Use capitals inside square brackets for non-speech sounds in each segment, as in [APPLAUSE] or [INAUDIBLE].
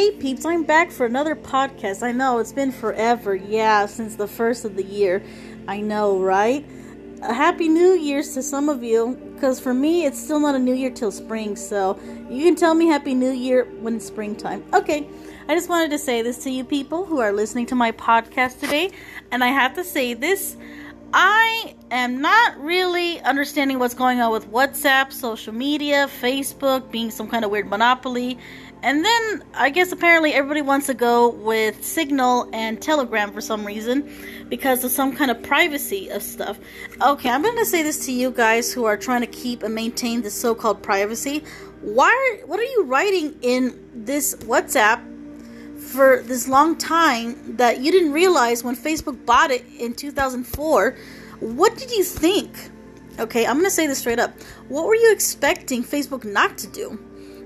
Hey peeps, I'm back for another podcast. I know it's been forever, yeah, since the first of the year. I know, right? A happy New Year's to some of you, because for me, it's still not a New Year till spring, so you can tell me Happy New Year when it's springtime. Okay, I just wanted to say this to you people who are listening to my podcast today, and I have to say this. I am not really understanding what's going on with WhatsApp, social media, Facebook being some kind of weird monopoly, and then I guess apparently everybody wants to go with Signal and Telegram for some reason because of some kind of privacy of stuff. Okay, I'm going to say this to you guys who are trying to keep and maintain this so-called privacy. Why what are you writing in this WhatsApp for this long time that you didn't realize when Facebook bought it in 2004? What did you think? Okay, I'm going to say this straight up. What were you expecting Facebook not to do?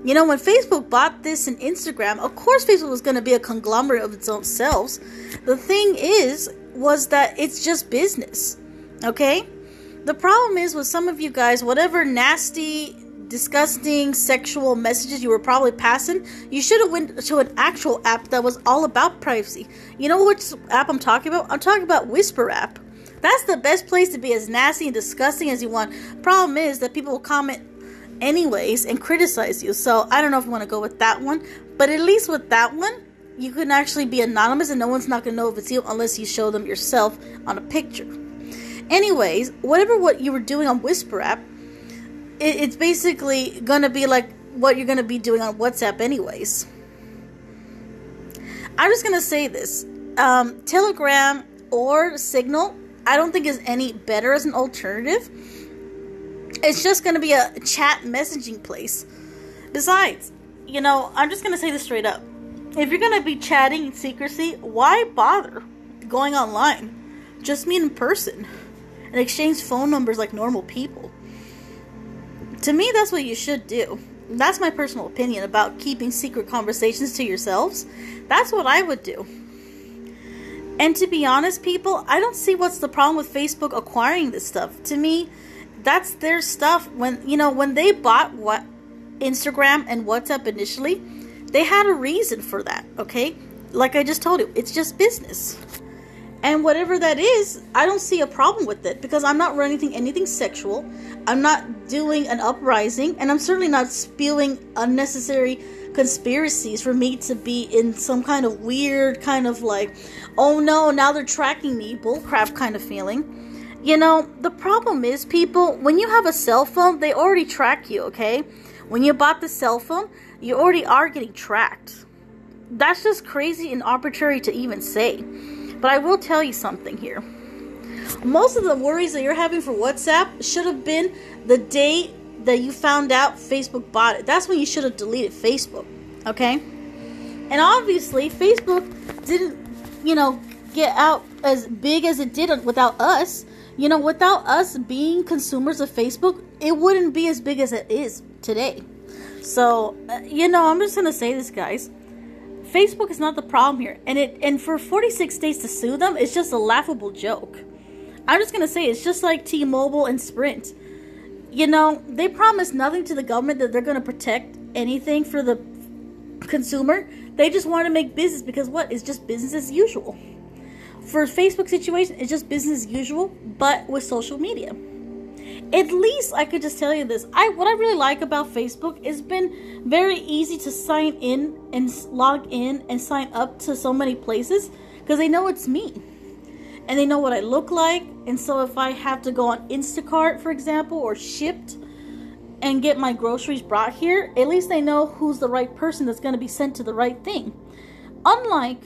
You know, when Facebook bought this and Instagram, of course Facebook was going to be a conglomerate of its own selves. The thing is, was that it's just business. Okay? The problem is with some of you guys, whatever nasty, disgusting sexual messages you were probably passing, you should have went to an actual app that was all about privacy. You know which app I'm talking about? I'm talking about Whisper app. That's the best place to be as nasty and disgusting as you want. Problem is that people will comment anyways and criticize you. So I don't know if you want to go with that one, but at least with that one, you can actually be anonymous and no one's not going to know if it's you unless you show them yourself on a picture. Anyways, whatever what you were doing on Whisper app, it, it's basically going to be like what you're going to be doing on WhatsApp anyways. I'm just going to say this. Um, Telegram or Signal, I don't think is any better as an alternative it's just going to be a chat messaging place. Besides, you know, I'm just going to say this straight up. If you're going to be chatting in secrecy, why bother going online? Just meet in person and exchange phone numbers like normal people. To me, that's what you should do. That's my personal opinion about keeping secret conversations to yourselves. That's what I would do. And to be honest, people, I don't see what's the problem with Facebook acquiring this stuff. To me, that's their stuff. When you know when they bought what Instagram and WhatsApp initially, they had a reason for that. Okay, like I just told you, it's just business. And whatever that is, I don't see a problem with it because I'm not running anything, sexual. I'm not doing an uprising, and I'm certainly not spewing unnecessary conspiracies for me to be in some kind of weird kind of like, oh no, now they're tracking me, bullcrap kind of feeling. You know, the problem is, people, when you have a cell phone, they already track you, okay? When you bought the cell phone, you already are getting tracked. That's just crazy and arbitrary to even say. But I will tell you something here. Most of the worries that you're having for WhatsApp should have been the day that you found out Facebook bought it. That's when you should have deleted Facebook, okay? And obviously, Facebook didn't, you know, get out as big as it did without us you know, without us being consumers of Facebook, it wouldn't be as big as it is today. So, uh, you know, I'm just going to say this, guys. Facebook is not the problem here. And it and for 46 days to sue them, it's just a laughable joke. I'm just going to say it's just like T-Mobile and Sprint. You know, they promise nothing to the government that they're going to protect anything for the consumer. They just want to make business because what? It's just business as usual for Facebook situation, it's just business as usual, but with social media. At least I could just tell you this. I what I really like about Facebook is been very easy to sign in and log in and sign up to so many places because they know it's me. And they know what I look like. And so if I have to go on Instacart, for example, or Shipt and get my groceries brought here, at least they know who's the right person that's going to be sent to the right thing. Unlike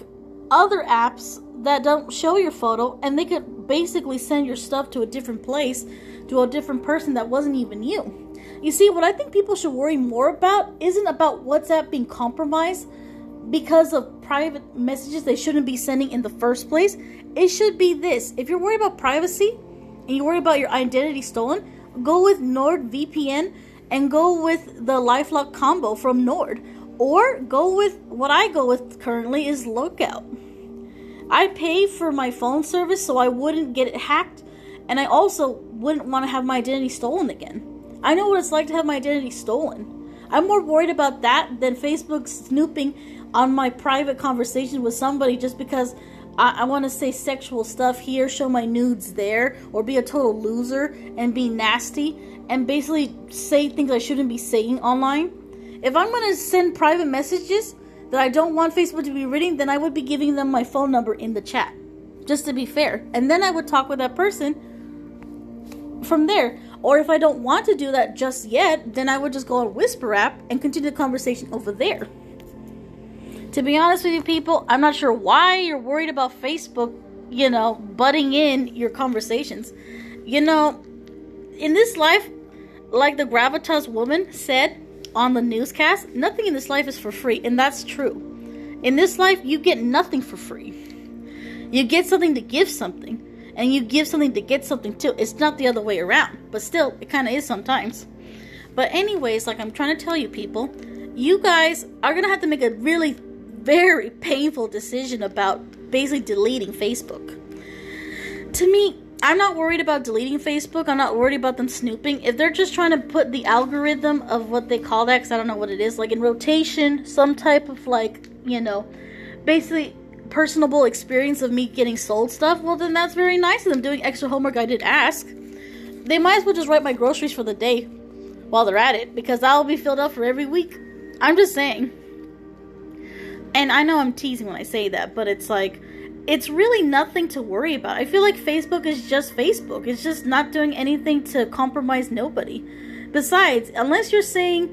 other apps that don't show your photo and they could basically send your stuff to a different place to a different person that wasn't even you. You see, what I think people should worry more about isn't about WhatsApp being compromised because of private messages they shouldn't be sending in the first place. It should be this. If you're worried about privacy and you worry about your identity stolen, go with NordVPN and go with the Lifelock combo from Nord. Or go with what I go with currently is Lookout. I pay for my phone service so I wouldn't get it hacked, and I also wouldn't want to have my identity stolen again. I know what it's like to have my identity stolen. I'm more worried about that than Facebook snooping on my private conversation with somebody just because I, I want to say sexual stuff here, show my nudes there, or be a total loser and be nasty and basically say things I shouldn't be saying online. If I'm going to send private messages that I don't want Facebook to be reading, then I would be giving them my phone number in the chat, just to be fair. And then I would talk with that person from there. Or if I don't want to do that just yet, then I would just go on Whisper app and continue the conversation over there. To be honest with you, people, I'm not sure why you're worried about Facebook, you know, butting in your conversations. You know, in this life, like the Gravitas woman said on the newscast, nothing in this life is for free, and that's true. In this life, you get nothing for free. You get something to give something, and you give something to get something too. It's not the other way around, but still, it kind of is sometimes. But, anyways, like I'm trying to tell you, people, you guys are gonna have to make a really very painful decision about basically deleting Facebook. To me, I'm not worried about deleting Facebook. I'm not worried about them snooping. If they're just trying to put the algorithm of what they call that, because I don't know what it is, like in rotation, some type of like, you know, basically personable experience of me getting sold stuff, well, then that's very nice of them doing extra homework I did ask. They might as well just write my groceries for the day while they're at it, because that'll be filled up for every week. I'm just saying. And I know I'm teasing when I say that, but it's like, it's really nothing to worry about. I feel like Facebook is just Facebook. It's just not doing anything to compromise nobody. Besides, unless you're saying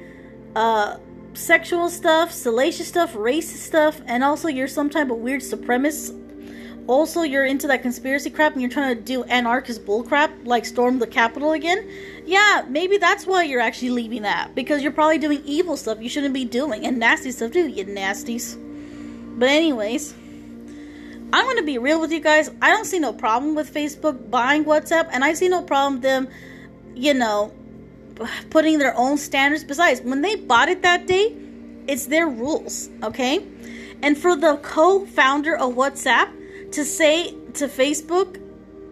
uh, sexual stuff, salacious stuff, racist stuff, and also you're some type of weird supremacist, also you're into that conspiracy crap and you're trying to do anarchist bullcrap like storm the Capitol again, yeah, maybe that's why you're actually leaving that. Because you're probably doing evil stuff you shouldn't be doing and nasty stuff too, you nasties. But anyways, I'm going to be real with you guys. I don't see no problem with Facebook buying WhatsApp, and I see no problem them, you know, putting their own standards. Besides, when they bought it that day, it's their rules, okay? And for the co-founder of WhatsApp to say to Facebook,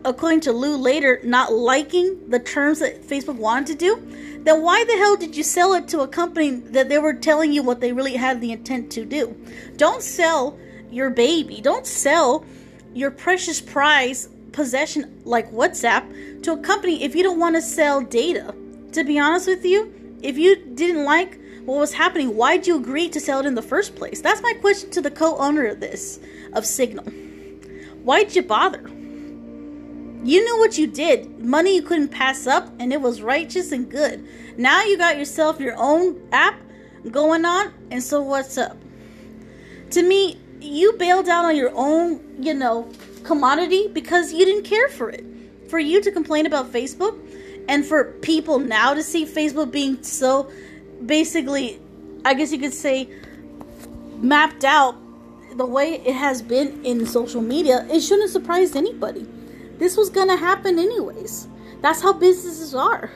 according to Lou later, not liking the terms that Facebook wanted to do, then why the hell did you sell it to a company that they were telling you what they really had the intent to do? Don't sell your baby. Don't sell your precious prize possession like WhatsApp to a company if you don't want to sell data. To be honest with you, if you didn't like what was happening, why'd you agree to sell it in the first place? That's my question to the co owner of this, of Signal. Why'd you bother? You knew what you did. Money you couldn't pass up, and it was righteous and good. Now you got yourself your own app going on, and so what's up? To me, you bailed out on your own, you know, commodity because you didn't care for it. For you to complain about Facebook and for people now to see Facebook being so basically, I guess you could say, mapped out the way it has been in social media, it shouldn't surprise anybody. This was gonna happen anyways. That's how businesses are.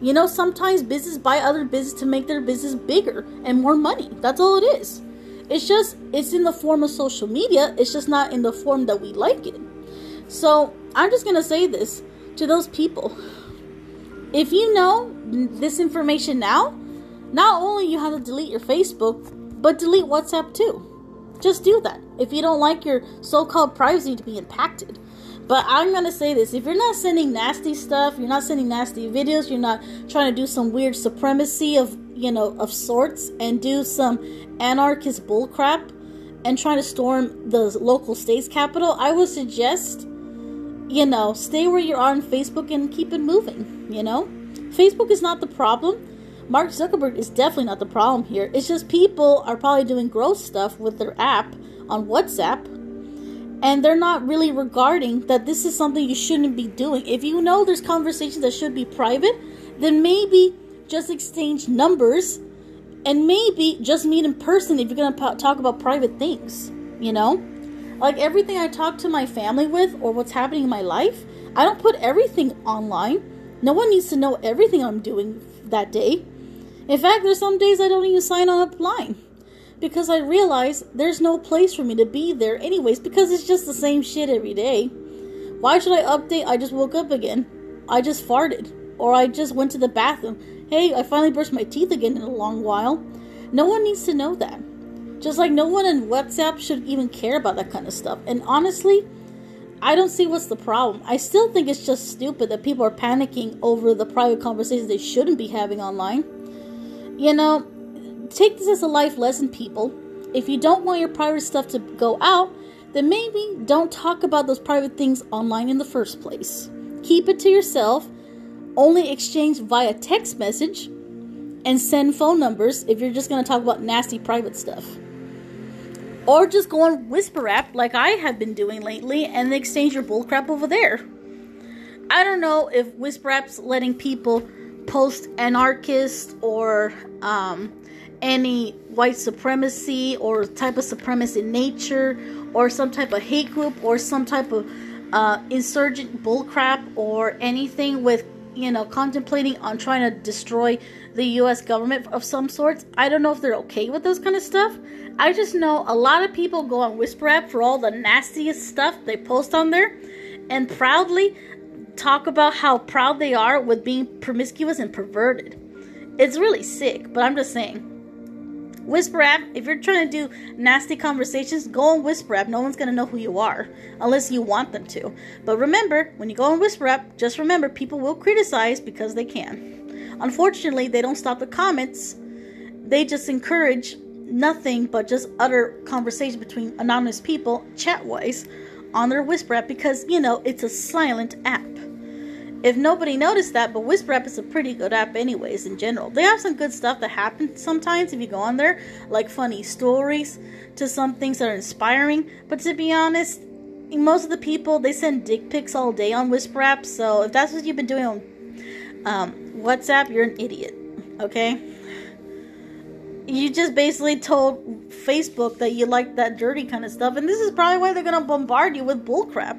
You know, sometimes businesses buy other businesses to make their business bigger and more money. That's all it is. It's just it's in the form of social media. It's just not in the form that we like it. So I'm just gonna say this to those people. If you know this information now, not only you have to delete your Facebook, but delete WhatsApp too. Just do that. If you don't like your so-called privacy to be impacted. But I'm gonna say this: if you're not sending nasty stuff, you're not sending nasty videos, you're not trying to do some weird supremacy of you know of sorts and do some anarchist bullcrap and trying to storm the local state's capital, I would suggest you know stay where you are on Facebook and keep it moving. You know, Facebook is not the problem. Mark Zuckerberg is definitely not the problem here. It's just people are probably doing gross stuff with their app on WhatsApp and they're not really regarding that this is something you shouldn't be doing. If you know there's conversations that should be private, then maybe just exchange numbers and maybe just meet in person if you're going to talk about private things, you know? Like everything I talk to my family with or what's happening in my life, I don't put everything online. No one needs to know everything I'm doing that day. In fact, there's some days I don't even sign on line because I realize there's no place for me to be there anyways because it's just the same shit every day. Why should I update? I just woke up again. I just farted. Or I just went to the bathroom. Hey, I finally brushed my teeth again in a long while. No one needs to know that. Just like no one in WhatsApp should even care about that kind of stuff. And honestly, I don't see what's the problem. I still think it's just stupid that people are panicking over the private conversations they shouldn't be having online. You know, take this as a life lesson, people. If you don't want your private stuff to go out, then maybe don't talk about those private things online in the first place. Keep it to yourself. Only exchange via text message and send phone numbers if you're just going to talk about nasty private stuff. Or just go on Whisper app like I have been doing lately and exchange your bullcrap over there. I don't know if Whisper app's letting people post anarchist or um, any white supremacy or type of supremacy in nature or some type of hate group or some type of uh, insurgent bullcrap or anything with you know contemplating on trying to destroy the U.S. government of some sorts. I don't know if they're okay with those kind of stuff. I just know a lot of people go on Whisper app for all the nastiest stuff they post on there, and proudly talk about how proud they are with being promiscuous and perverted. It's really sick, but I'm just saying. Whisper app, if you're trying to do nasty conversations, go on Whisper app. No one's going to know who you are unless you want them to. But remember, when you go on Whisper app, just remember people will criticize because they can. Unfortunately, they don't stop the comments. They just encourage nothing but just utter conversation between anonymous people, chat wise, on their Whisper app because, you know, it's a silent app if nobody noticed that, but Whisper app is a pretty good app, anyways, in general. They have some good stuff that happens sometimes if you go on there, like funny stories to some things that are inspiring. But to be honest, most of the people they send dick pics all day on Whisper app. So if that's what you've been doing on um, WhatsApp, you're an idiot. Okay. You just basically told Facebook that you like that dirty kind of stuff, and this is probably why they're gonna bombard you with bullcrap.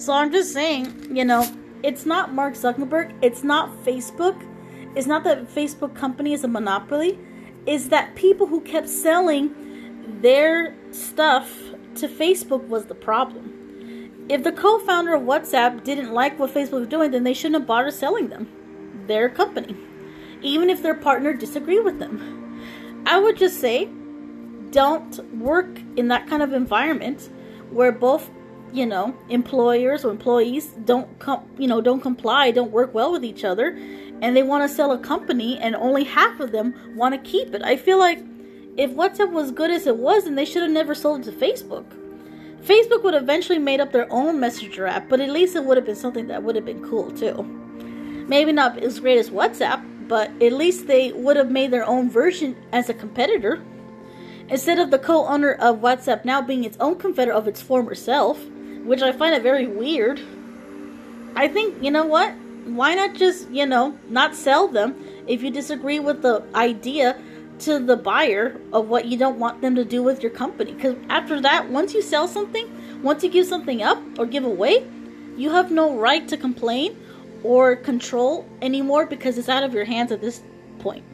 So I'm just saying, you know, it's not Mark Zuckerberg, it's not Facebook, it's not that Facebook company is a monopoly, is that people who kept selling their stuff to Facebook was the problem. If the co-founder of WhatsApp didn't like what Facebook was doing, then they shouldn't have bothered selling them their company, even if their partner disagreed with them. I would just say, don't work in that kind of environment where both you know employers or employees don't you know don't comply don't work well with each other and they want to sell a company and only half of them want to keep it. I feel like if whatsapp was good as it was then they should have never sold it to facebook. Facebook would eventually made up their own messenger app but at least it would have been something that would have been cool too. Maybe not as great as whatsapp but at least they would have made their own version as a competitor. Instead of the co-owner of whatsapp now being its own competitor of its former self which I find it very weird. I think, you know what? Why not just, you know, not sell them if you disagree with the idea to the buyer of what you don't want them to do with your company? Because after that, once you sell something, once you give something up or give away, you have no right to complain or control anymore because it's out of your hands at this point.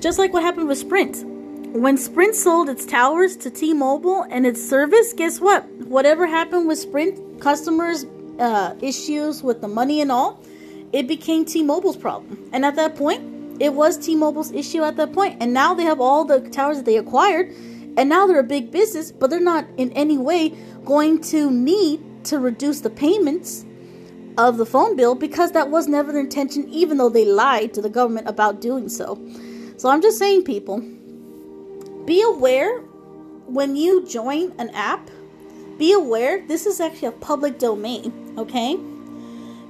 Just like what happened with Sprint when Sprint sold its towers to T-Mobile and its service, guess what? Whatever happened with Sprint customers' uh, issues with the money and all, it became T-Mobile's problem. And at that point, it was T-Mobile's issue at that point. And now they have all the towers that they acquired, and now they're a big business, but they're not in any way going to need to reduce the payments of the phone bill because that was never their intention, even though they lied to the government about doing so. So I'm just saying, people be aware when you join an app, be aware this is actually a public domain, okay?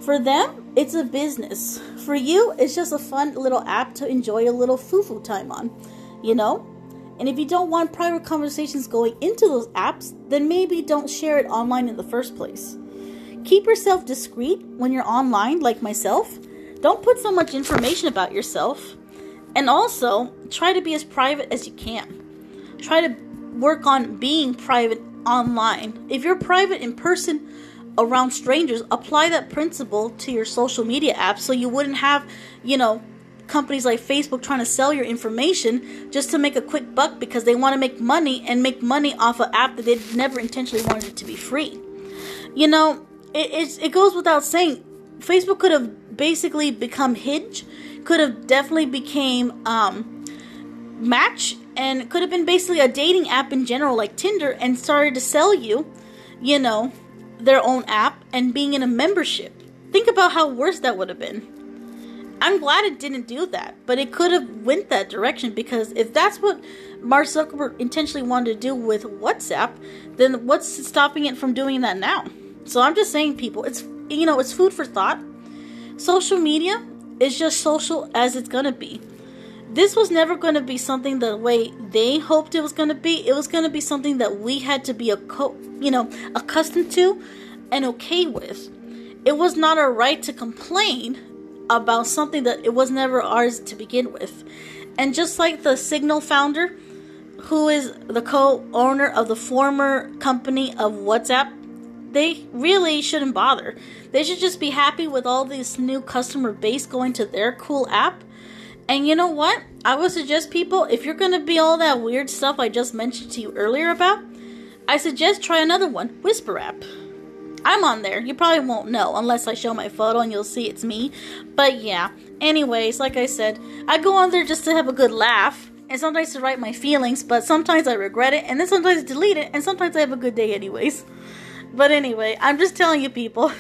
For them, it's a business. For you, it's just a fun little app to enjoy a little foo-foo time on, you know? And if you don't want private conversations going into those apps, then maybe don't share it online in the first place. Keep yourself discreet when you're online, like myself. Don't put so much information about yourself. And also, try to be as private as you can try to work on being private online. If you're private in person around strangers, apply that principle to your social media apps so you wouldn't have, you know, companies like Facebook trying to sell your information just to make a quick buck because they want to make money and make money off an app that they never intentionally wanted it to be free. You know, it, it goes without saying, Facebook could have basically become Hinge could have definitely became um, Match and could have been basically a dating app in general, like Tinder, and started to sell you, you know, their own app and being in a membership. Think about how worse that would have been. I'm glad it didn't do that, but it could have went that direction because if that's what Mark Zuckerberg intentionally wanted to do with WhatsApp, then what's stopping it from doing that now? So I'm just saying, people, it's you know, it's food for thought. Social media is just social as it's gonna be. This was never going to be something the way they hoped it was going to be. It was going to be something that we had to be a co- you know accustomed to and okay with. It was not our right to complain about something that it was never ours to begin with. And just like the Signal founder, who is the co owner of the former company of WhatsApp, they really shouldn't bother. They should just be happy with all this new customer base going to their cool app. And you know what? I would suggest people, if you're going to be all that weird stuff I just mentioned to you earlier about, I suggest try another one Whisper app. I'm on there. You probably won't know unless I show my photo and you'll see it's me. But yeah. Anyways, like I said, I go on there just to have a good laugh and sometimes to write my feelings, but sometimes I regret it and then sometimes I delete it and sometimes I have a good day anyways. But anyway, I'm just telling you people.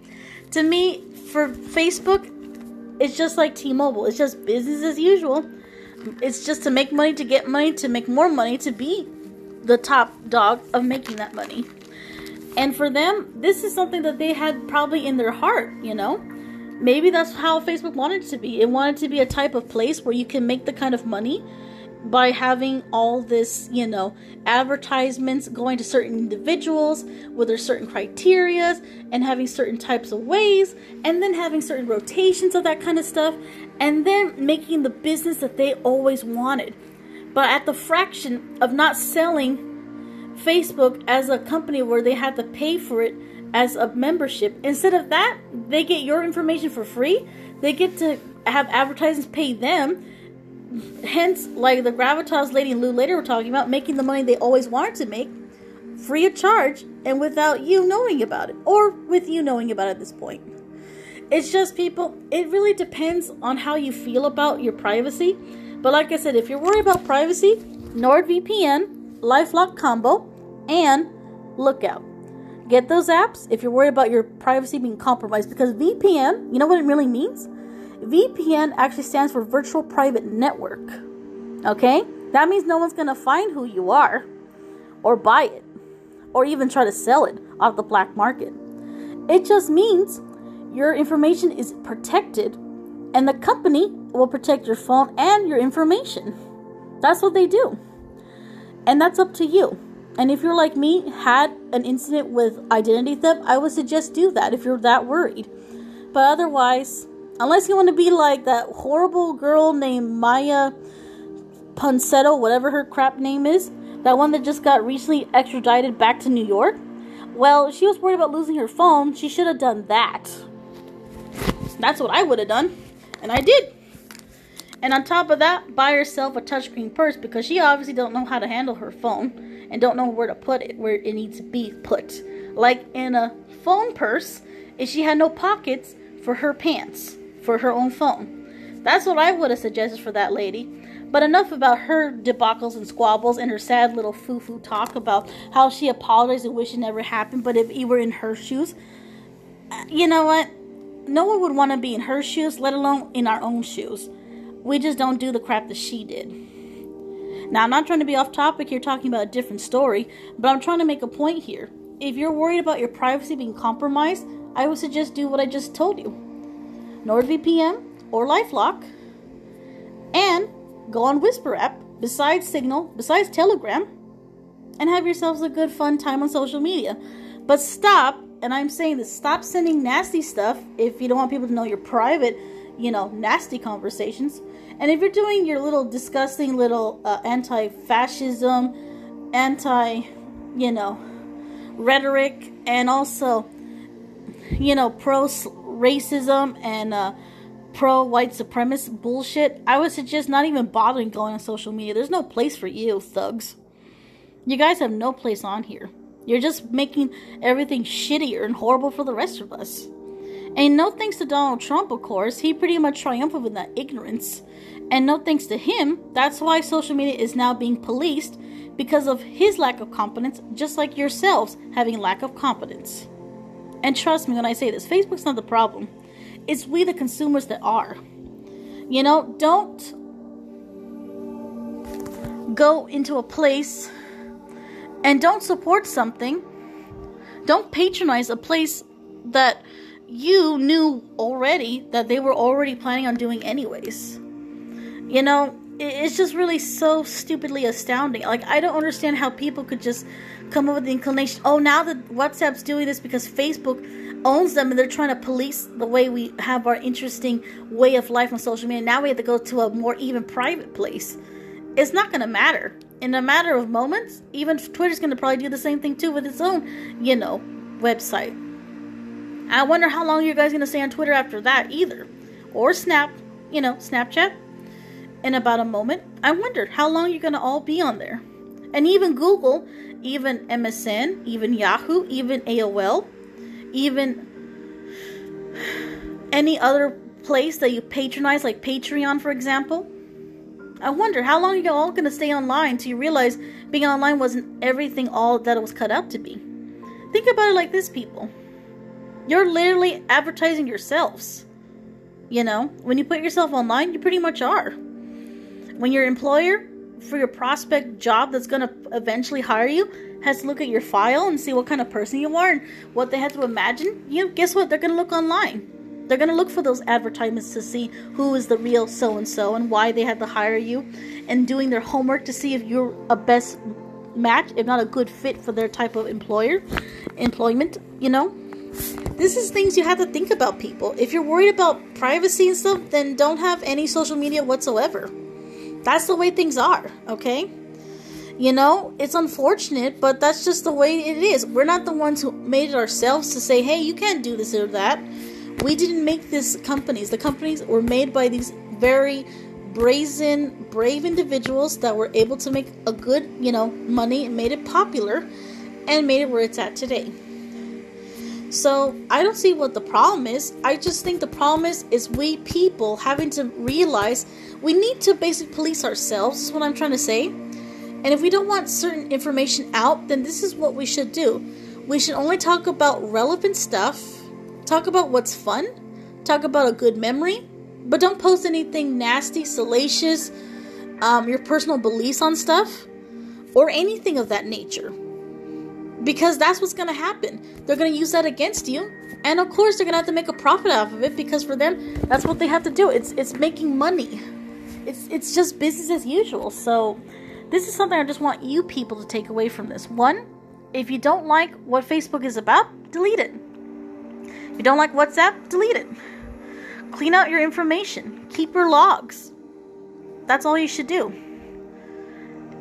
[LAUGHS] to me, for Facebook, it's just like T-Mobile. It's just business as usual. It's just to make money, to get money, to make more money, to be the top dog of making that money. And for them, this is something that they had probably in their heart, you know? Maybe that's how Facebook wanted it to be. It wanted to be a type of place where you can make the kind of money by having all this, you know, advertisements going to certain individuals with their certain criterias and having certain types of ways and then having certain rotations of that kind of stuff and then making the business that they always wanted. But at the fraction of not selling Facebook as a company where they had to pay for it as a membership. Instead of that, they get your information for free. They get to have advertisers pay them. Hence, like the Gravitas lady and Lou later were talking about, making the money they always wanted to make free of charge and without you knowing about it, or with you knowing about it at this point. It's just people, it really depends on how you feel about your privacy. But like I said, if you're worried about privacy, NordVPN Lifelock Combo, and Lookout. Get those apps if you're worried about your privacy being compromised because VPN, you know what it really means? VPN actually stands for Virtual Private Network. Okay? That means no one's going to find who you are or buy it or even try to sell it off the black market. It just means your information is protected and the company will protect your phone and your information. That's what they do. And that's up to you. And if you're like me, had an incident with identity theft, I would suggest do that if you're that worried. But otherwise, unless you want to be like that horrible girl named Miya Ponsetto, whatever her crap name is, that one that just got recently extradited back to New York, well, she was worried about losing her phone. She should have done that. That's what I would have done. And I did. And on top of that, buy herself a touchscreen purse because she obviously don't know how to handle her phone and don't know where to put it, where it needs to be put. Like in a phone purse, if she had no pockets for her pants, for her own phone. That's what I would have suggested for that lady. But enough about her debacles and squabbles and her sad little foo-foo talk about how she apologized and wished it never happened. But if he were in her shoes, uh, you know what? No one would want to be in her shoes, let alone in our own shoes. We just don't do the crap that she did. Now, I'm not trying to be off topic here talking about a different story, but I'm trying to make a point here. If you're worried about your privacy being compromised, I would suggest do what I just told you NordVPN or Lifelock, and go on Whisper app besides Signal, besides Telegram, and have yourselves a good fun time on social media. But stop, and I'm saying this stop sending nasty stuff if you don't want people to know you're private, you know, nasty conversations and if you're doing your little disgusting little uh, anti fascism, anti, you know, rhetoric, and also, you know, pro racism and uh, pro white supremacist bullshit, I would suggest not even bothering going on social media. There's no place for you, thugs. You guys have no place on here. You're just making everything shittier and horrible for the rest of us. And no thanks to Donald Trump, of course, he pretty much triumphed in that ignorance. And no thanks to him, that's why social media is now being policed because of his lack of competence, just like yourselves having lack of competence. And trust me when I say this, Facebook's not the problem. It's we, the consumers, that are. You know, don't go into a place and don't support something. Don't patronize a place that you knew already that they were already planning on doing anyways. You know, it's just really so stupidly astounding. Like I don't understand how people could just come up with the inclination. Oh, now that WhatsApp's doing this because Facebook owns them and they're trying to police the way we have our interesting way of life on social media. Now we have to go to a more even private place. It's not going to matter. In a matter of moments, even Twitter's going to probably do the same thing too with its own, you know, website. I wonder how long you guys going to stay on Twitter after that either. Or Snap, you know, Snapchat. In about a moment, I wondered how long you're going to all be on there. And even Google, even MSN, even Yahoo, even AOL, even any other place that you patronize, like Patreon, for example. I wonder how long you're all going to stay online until you realize being online wasn't everything all that it was cut out to be. Think about it like this, people. You're literally advertising yourselves. You know, when you put yourself online, you pretty much are. When your employer, for your prospect job that's going to eventually hire you, has to look at your file and see what kind of person you are and what they have to imagine, you know, guess what? They're going to look online. They're going to look for those advertisements to see who is the real so and so and why they had to hire you and doing their homework to see if you're a best match, if not a good fit for their type of employer, employment, you know? This is things you have to think about, people. If you're worried about privacy and stuff, then don't have any social media whatsoever. That's the way things are, okay? You know, it's unfortunate, but that's just the way it is. We're not the ones who made it ourselves to say, hey, you can't do this or that. We didn't make these companies. The companies were made by these very brazen, brave individuals that were able to make a good, you know, money and made it popular and made it where it's at today. So I don't see what the problem is. I just think the problem is is we people having to realize we need to basically police ourselves. Is what I'm trying to say. And if we don't want certain information out, then this is what we should do. We should only talk about relevant stuff, talk about what's fun, talk about a good memory, but don't post anything nasty, salacious, um, your personal beliefs on stuff, or anything of that nature because that's what's going to happen. They're going to use that against you, and of course they're going to have to make a profit off of it because for them that's what they have to do. It's it's making money. It's it's just business as usual. So this is something I just want you people to take away from this. One, if you don't like what Facebook is about, delete it. If you don't like WhatsApp, delete it. Clean out your information. Keep your logs. That's all you should do.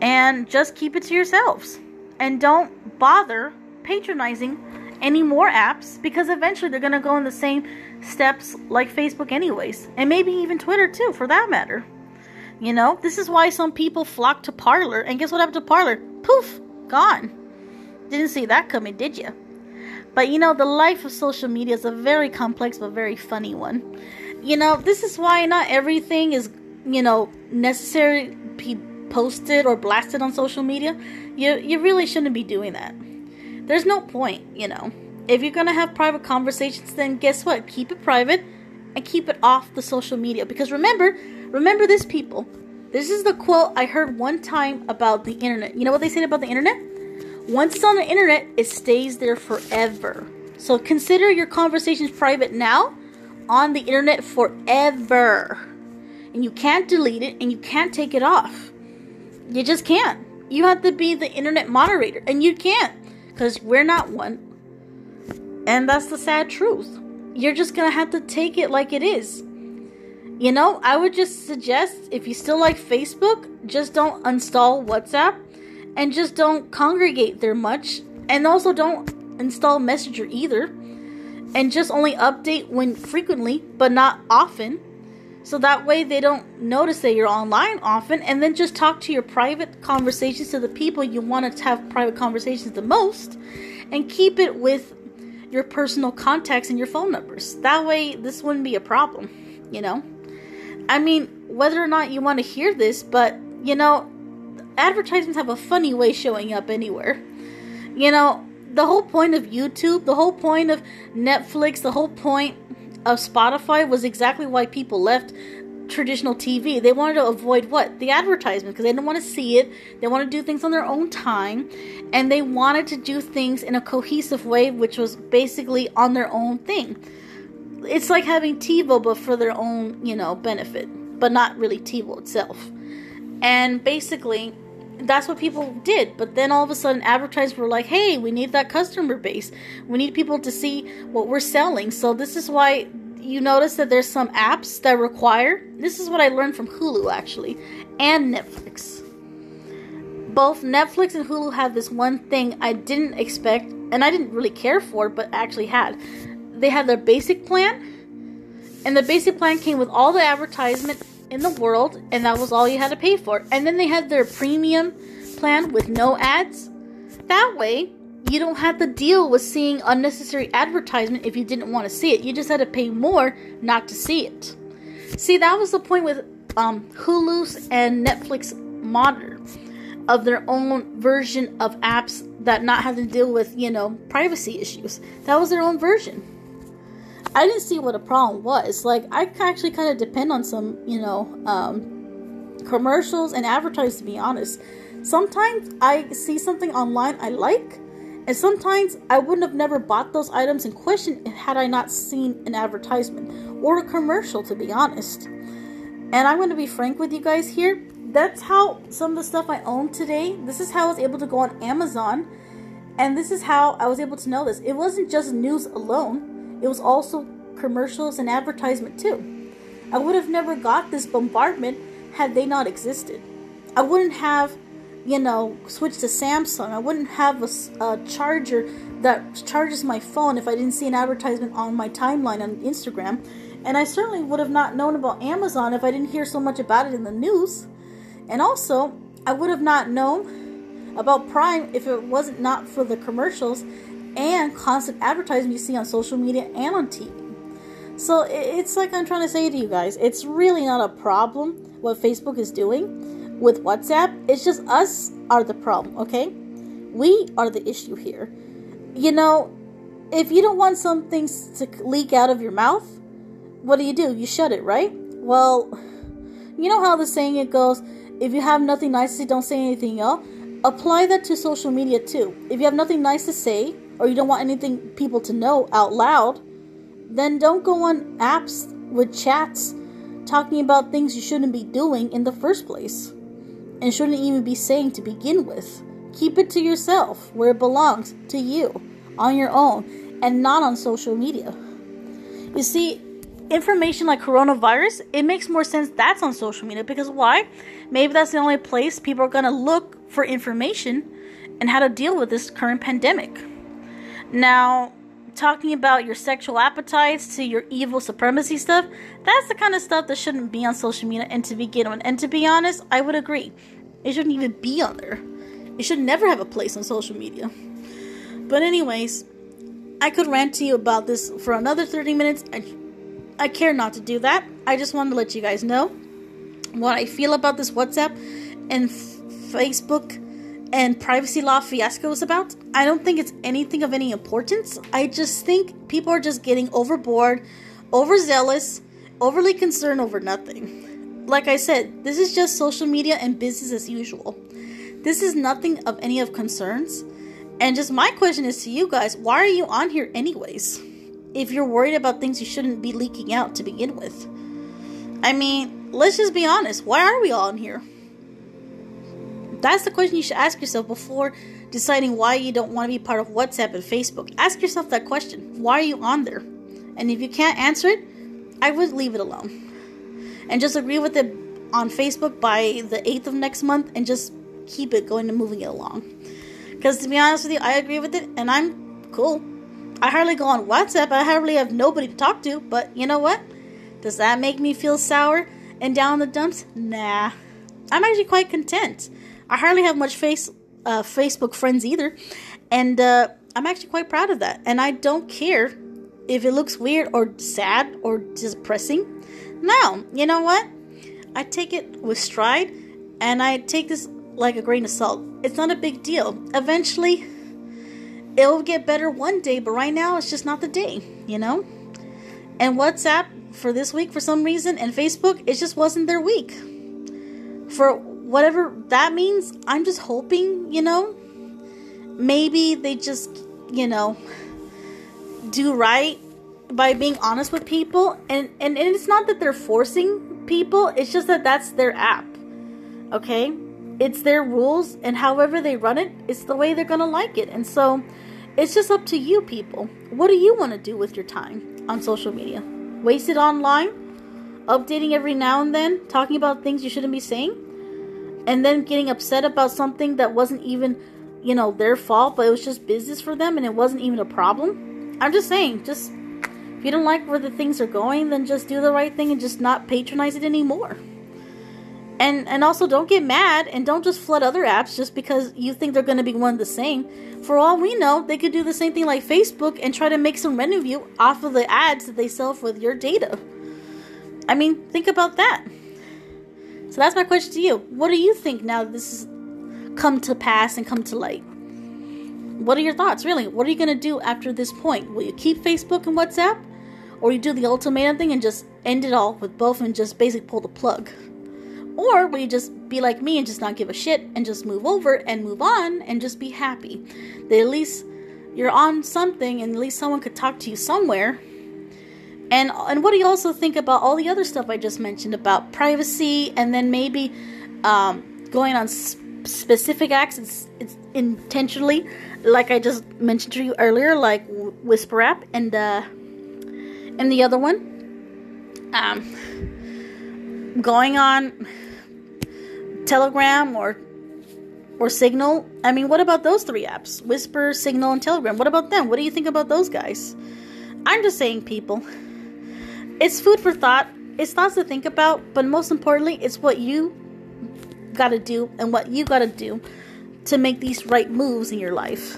And just keep it to yourselves and don't bother patronizing any more apps because eventually they're going to go in the same steps like Facebook, anyways, and maybe even Twitter too, for that matter. You know, this is why some people flock to Parler, and guess what happened to Parler? Poof, gone. Didn't see that coming, did you? But you know, the life of social media is a very complex but very funny one. You know, this is why not everything is, you know, necessary posted or blasted on social media you you really shouldn't be doing that. There's no point, you know. If you're gonna have private conversations, then guess what? Keep it private and keep it off the social media. Because remember, remember this, people. This is the quote I heard one time about the internet. You know what they said about the internet? Once it's on the internet, it stays there forever. So consider your conversations private now, on the internet forever. And you can't delete it and you can't take it off. You just can't. You have to be the internet moderator, and you can't because we're not one. And that's the sad truth. You're just gonna have to take it like it is. You know, I would just suggest if you still like Facebook, just don't install WhatsApp and just don't congregate there much. And also don't install Messenger either. And just only update when frequently, but not often so that way they don't notice that you're online often and then just talk to your private conversations to the people you want to have private conversations the most and keep it with your personal contacts and your phone numbers. That way, this wouldn't be a problem, you know? I mean, whether or not you want to hear this, but, you know, advertisements have a funny way showing up anywhere. You know, the whole point of YouTube, the whole point of Netflix, the whole point of Spotify was exactly why people left traditional TV. They wanted to avoid what? The advertisement because they didn't want to see it. They want to do things on their own time and they wanted to do things in a cohesive way which was basically on their own thing. It's like having TiVo but for their own, you know, benefit, but not really TiVo itself. And basically that's what people did. But then all of a sudden, advertisers were like, hey, we need that customer base. We need people to see what we're selling. So this is why you notice that there's some apps that require. This is what I learned from Hulu actually, and Netflix. Both Netflix and Hulu have this one thing I didn't expect, and I didn't really care for, but actually had. They had their basic plan, and the basic plan came with all the advertisement in the world, and that was all you had to pay for. And then they had their premium plan with no ads. That way, you don't have to deal with seeing unnecessary advertisement if you didn't want to see it. You just had to pay more not to see it. See, that was the point with um, Hulu's and Netflix Monitor of their own version of apps that not having to deal with, you know, privacy issues. That was their own version. I didn't see what a problem was. Like, I actually kind of depend on some, you know, um, commercials and advertising, to be honest. Sometimes I see something online I like, and sometimes I wouldn't have never bought those items in question had I not seen an advertisement or a commercial, to be honest. And I'm going to be frank with you guys here. That's how some of the stuff I own today, this is how I was able to go on Amazon. And this is how I was able to know this. It wasn't just news alone, it was also commercials and advertisement too. I would have never got this bombardment had they not existed. I wouldn't have you know, switched to Samsung. I wouldn't have a, a, charger that charges my phone if I didn't see an advertisement on my timeline on Instagram. And I certainly would have not known about Amazon if I didn't hear so much about it in the news. And also, I would have not known about Prime if it wasn't not for the commercials and constant advertising you see on social media and on TV. So it's like I'm trying to say to you guys, it's really not a problem what Facebook is doing with WhatsApp, it's just us are the problem, okay? We are the issue here. You know, if you don't want some things to leak out of your mouth, what do you do? You shut it, right? Well, you know how the saying it goes, if you have nothing nice to say, don't say anything else. Apply that to social media too. If you have nothing nice to say, or you don't want anything people to know out loud, then don't go on apps with chats talking about things you shouldn't be doing in the first place and shouldn't even be saying to begin with. Keep it to yourself, where it belongs, to you, on your own, and not on social media. You see, information like coronavirus, it makes more sense that's on social media because why? Maybe that's the only place people are going to look for information and how to deal with this current pandemic. Now, talking about your sexual appetites to your evil supremacy stuff, that's the kind of stuff that shouldn't be on social media and to begin with. And to be honest, I would agree. It shouldn't even be on there. It should never have a place on social media. But anyways, I could rant to you about this for another 30 minutes. I, I care not to do that. I just wanted to let you guys know what I feel about this WhatsApp and f- Facebook and privacy law fiasco is about. I don't think it's anything of any importance. I just think people are just getting overboard, overzealous, overly concerned over nothing. Like I said, this is just social media and business as usual. This is nothing of any of concerns. And just my question is to you guys, why are you on here anyways? If you're worried about things you shouldn't be leaking out to begin with. I mean, let's just be honest. Why are we all on here? That's the question you should ask yourself before deciding why you don't want to be part of WhatsApp and Facebook. Ask yourself that question. Why are you on there? And if you can't answer it, I would leave it alone. And just agree with it on Facebook by the 8th of next month and just keep it going and moving it along. Because to be honest with you, I agree with it and I'm cool. I hardly go on WhatsApp. I hardly have nobody to talk to. But you know what? Does that make me feel sour and down in the dumps? Nah. I'm actually quite content. I hardly have much face uh, Facebook friends either, and uh, I'm actually quite proud of that. And I don't care if it looks weird or sad or depressing. No, you know what? I take it with stride and I take this like a grain of salt. It's not a big deal. Eventually, it'll get better one day, but right now it's just not the day, you know? And WhatsApp for this week, for some reason, and Facebook, it just wasn't their week. For whatever that means, I'm just hoping, you know, maybe they just, you know, do right by being honest with people and, and and it's not that they're forcing people it's just that that's their app okay? It's their rules and however they run it it's the way they're gonna like it and so it's just up to you people. What do you want to do with your time on social media? Waste it online? Updating every now and then? Talking about things you shouldn't be saying and then getting upset about something that wasn't even you know their fault but it was just business for them and it wasn't even a problem. I'm just saying just if you don't like where the things are going then just do the right thing and just not patronize it anymore. And and also don't get mad and don't just flood other apps just because you think they're going to be one the same. For all we know they could do the same thing like facebook and try to make some revenue off of the ads that they sell with your data. I mean think about that so that's my question to you. What do you think now this has come to pass and come to light? What are your thoughts really? What are you going to do after this point? Will you keep facebook and whatsapp? Or you do the ultimatum thing and just end it all with both and just basically pull the plug? Or will you just be like me and just not give a shit and just move over and move on and just be happy? That at least you're on something and at least someone could talk to you somewhere. And and what do you also think about all the other stuff I just mentioned about privacy and then maybe um, going on sp- specific acts it's, it's intentionally, like I just mentioned to you earlier, like Whisper app and uh, and the other one, um, going on Telegram or or Signal. I mean, what about those three apps? Whisper, Signal, and Telegram. What about them? What do you think about those guys? I'm just saying, people. It's food for thought. It's thoughts to think about, but most importantly, it's what you got to do and what you got to do to make these right moves in your life.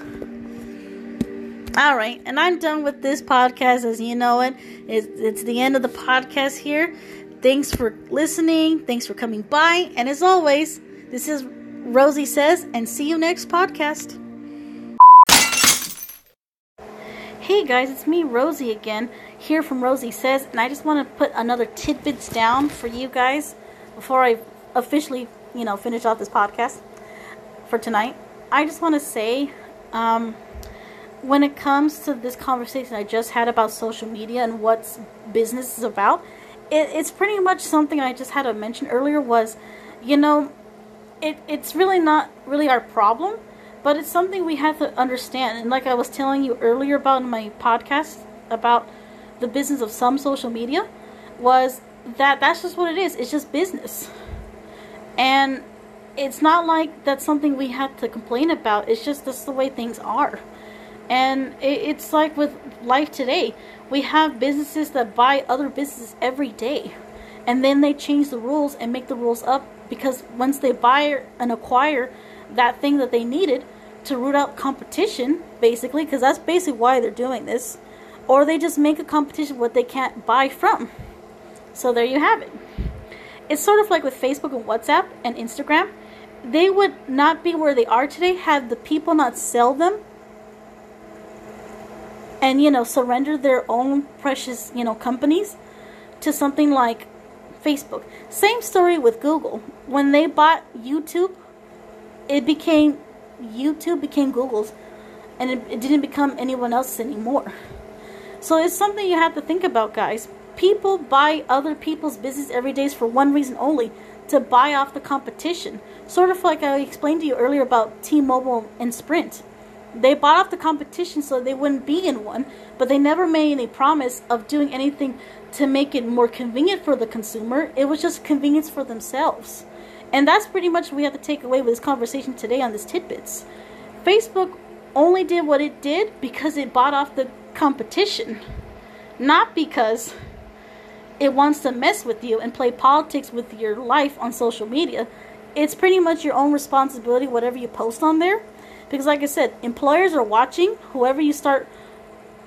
All right, and I'm done with this podcast as you know it. It's, it's the end of the podcast here. Thanks for listening. Thanks for coming by. And as always, this is Rosie Says, and see you next podcast. Hey guys, it's me, Rosie, again, here from Rosie Says, and I just want to put another tidbits down for you guys before I officially, you know, finish off this podcast for tonight. I just want to say, um, when it comes to this conversation I just had about social media and what business is about, it, it's pretty much something I just had to mention earlier was, you know, it, it's really not really our problem, but it's something we have to understand. And like I was telling you earlier about in my podcast about the business of some social media, was that that's just what it is. It's just business. And it's not like that's something we have to complain about. It's just that's the way things are. And it's like with life today we have businesses that buy other businesses every day. And then they change the rules and make the rules up because once they buy and acquire that thing that they needed to root out competition, basically, because that's basically why they're doing this, or they just make a competition what they can't buy from. So there you have it. It's sort of like with Facebook and WhatsApp and Instagram. They would not be where they are today had the people not sell them and you know surrender their own precious you know companies to something like Facebook. Same story with Google. When they bought YouTube, it became YouTube became Google's and it, it didn't become anyone else's anymore. So it's something you have to think about, guys. People buy other people's business every day for one reason only to buy off the competition. Sort of like I explained to you earlier about T Mobile and Sprint. They bought off the competition so they wouldn't be in one, but they never made any promise of doing anything to make it more convenient for the consumer. It was just convenience for themselves. And that's pretty much what we have to take away with this conversation today on this tidbits. Facebook only did what it did because it bought off the competition, not because it wants to mess with you and play politics with your life on social media. It's pretty much your own responsibility, whatever you post on there Because, like I said, employers are watching whoever you start,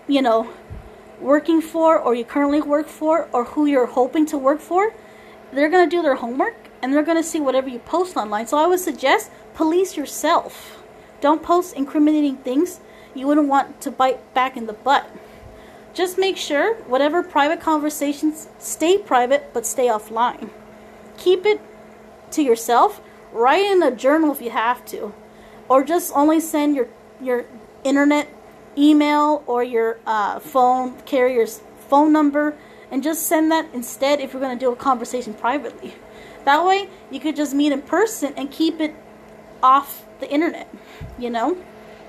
you know, working for or you currently work for or who you're hoping to work for. They're going to do their homework and they're going to see whatever you post online. So I would suggest police yourself. Don't post incriminating things you wouldn't want to bite back in the butt. Just make sure whatever private conversations stay private but stay offline. Keep it to yourself. Write in a journal if you have to, or just only send your your internet email or your uh, phone carrier's phone number and just send that instead if you're going to do a conversation privately. That way, you could just meet in person and keep it off the internet. You know,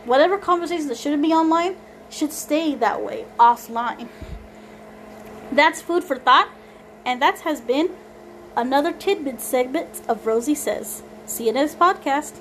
whatever conversations that shouldn't be online should stay that way offline. That's food for thought, and that has been another tidbit segment of Rosie Says. See you next podcast.